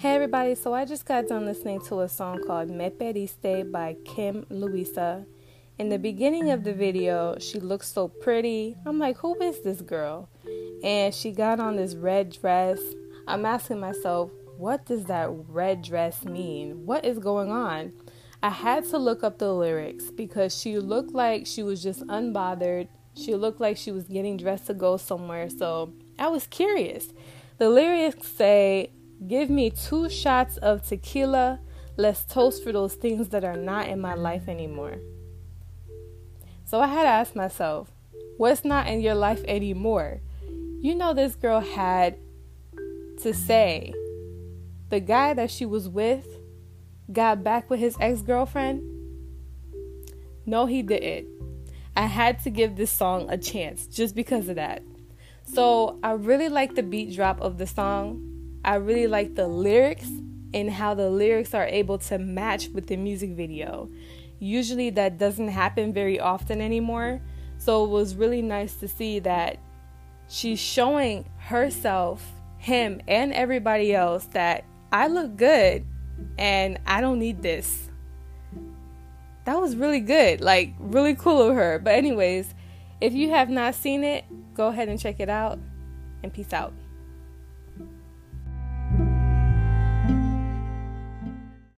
Hey everybody, so I just got done listening to a song called Me Perdiste by Kim Loaiza. In the beginning of the video, she looks so pretty. I'm like, who is this girl? And she got on this red dress. I'm asking myself, what does that red dress mean? What is going on? I had to look up the lyrics because she looked like she was just unbothered. She looked like she was getting dressed to go somewhere. So I was curious. The lyrics say, Give me two shots of tequila. Let's toast for those things that are not in my life anymore. So I had to ask myself, what's not in your life anymore? You know, this girl had to say the guy that she was with got back with his ex girlfriend. No, he didn't. I had to give this song a chance just because of that. So I really like the beat drop of the song. I really like the lyrics and how the lyrics are able to match with the music video. Usually that doesn't happen very often anymore. So it was really nice to see that she's showing herself, him, and everybody else that I look good and I don't need this. That was really good. Like, really cool of her. But, anyways, if you have not seen it, go ahead and check it out and peace out.